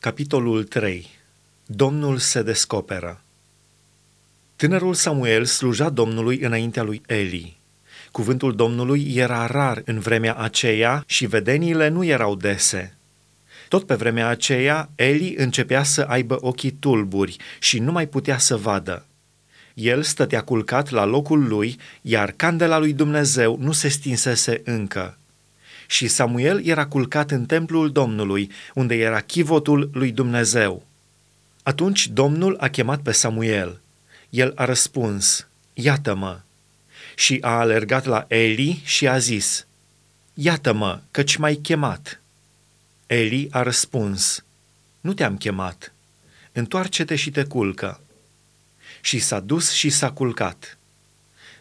Capitolul 3 Domnul se descoperă Tânărul Samuel sluja Domnului înaintea lui Eli. Cuvântul Domnului era rar în vremea aceea și vedeniile nu erau dese. Tot pe vremea aceea, Eli începea să aibă ochii tulburi și nu mai putea să vadă. El stătea culcat la locul lui, iar candela lui Dumnezeu nu se stinsese încă și Samuel era culcat în templul Domnului, unde era chivotul lui Dumnezeu. Atunci Domnul a chemat pe Samuel. El a răspuns, Iată-mă! Și a alergat la Eli și a zis, Iată-mă, căci m-ai chemat. Eli a răspuns, Nu te-am chemat, întoarce-te și te culcă. Și s-a dus și s-a culcat.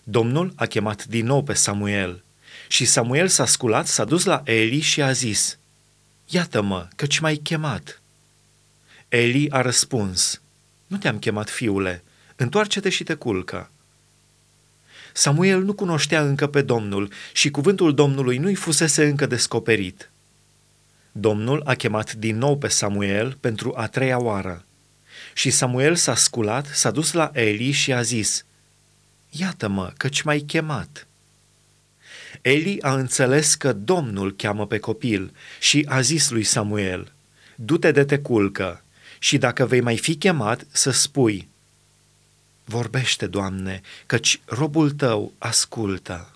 Domnul a chemat din nou pe Samuel – și Samuel s-a sculat, s-a dus la Eli și a zis, Iată-mă, căci m-ai chemat. Eli a răspuns, Nu te-am chemat, fiule, întoarce-te și te culcă. Samuel nu cunoștea încă pe Domnul și cuvântul Domnului nu-i fusese încă descoperit. Domnul a chemat din nou pe Samuel pentru a treia oară. Și Samuel s-a sculat, s-a dus la Eli și a zis, Iată-mă, căci m-ai chemat. Eli a înțeles că Domnul cheamă pe copil și a zis lui Samuel, du-te de te culcă și dacă vei mai fi chemat să spui, Vorbește, Doamne, căci robul tău ascultă.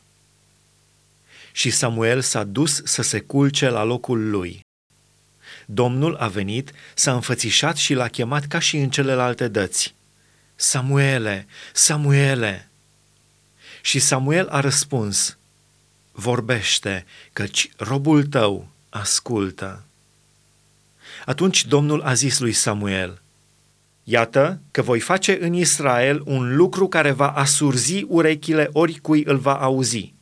Și Samuel s-a dus să se culce la locul lui. Domnul a venit, s-a înfățișat și l-a chemat ca și în celelalte dăți. Samuele, Samuele! Și Samuel a răspuns, vorbește, căci robul tău ascultă. Atunci Domnul a zis lui Samuel, Iată că voi face în Israel un lucru care va asurzi urechile oricui îl va auzi.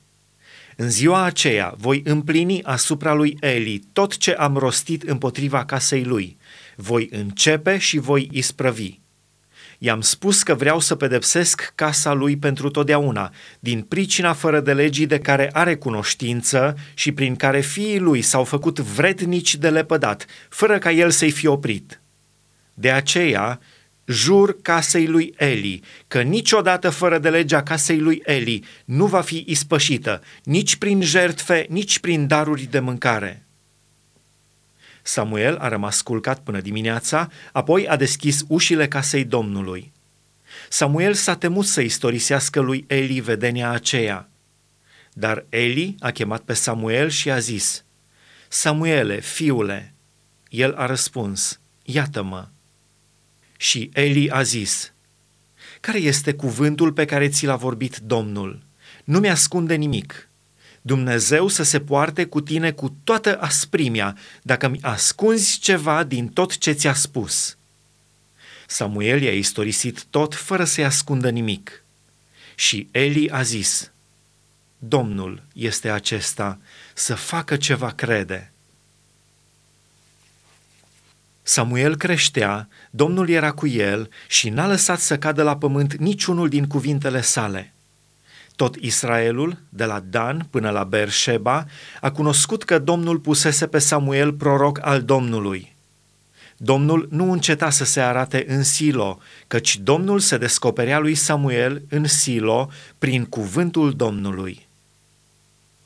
În ziua aceea voi împlini asupra lui Eli tot ce am rostit împotriva casei lui. Voi începe și voi isprăvi. I-am spus că vreau să pedepsesc casa lui pentru totdeauna, din pricina fără de legii de care are cunoștință și prin care fiii lui s-au făcut vrednici de lepădat, fără ca el să-i fi oprit. De aceea, jur casei lui Eli că niciodată fără de legea casei lui Eli nu va fi ispășită, nici prin jertfe, nici prin daruri de mâncare. Samuel a rămas culcat până dimineața, apoi a deschis ușile casei Domnului. Samuel s-a temut să istorisească lui Eli vedenia aceea. Dar Eli a chemat pe Samuel și a zis, Samuele, fiule, el a răspuns, iată-mă. Și Eli a zis, care este cuvântul pe care ți l-a vorbit Domnul? Nu mi-ascunde nimic. Dumnezeu să se poarte cu tine cu toată asprimea dacă mi ascunzi ceva din tot ce ți-a spus. Samuel i-a istorisit tot fără să-i ascundă nimic. Și Eli a zis, Domnul este acesta să facă ce va crede. Samuel creștea, Domnul era cu el și n-a lăsat să cadă la pământ niciunul din cuvintele sale – tot Israelul, de la Dan până la Berșeba, a cunoscut că Domnul pusese pe Samuel proroc al Domnului. Domnul nu înceta să se arate în Silo, căci Domnul se descoperea lui Samuel în Silo prin cuvântul Domnului.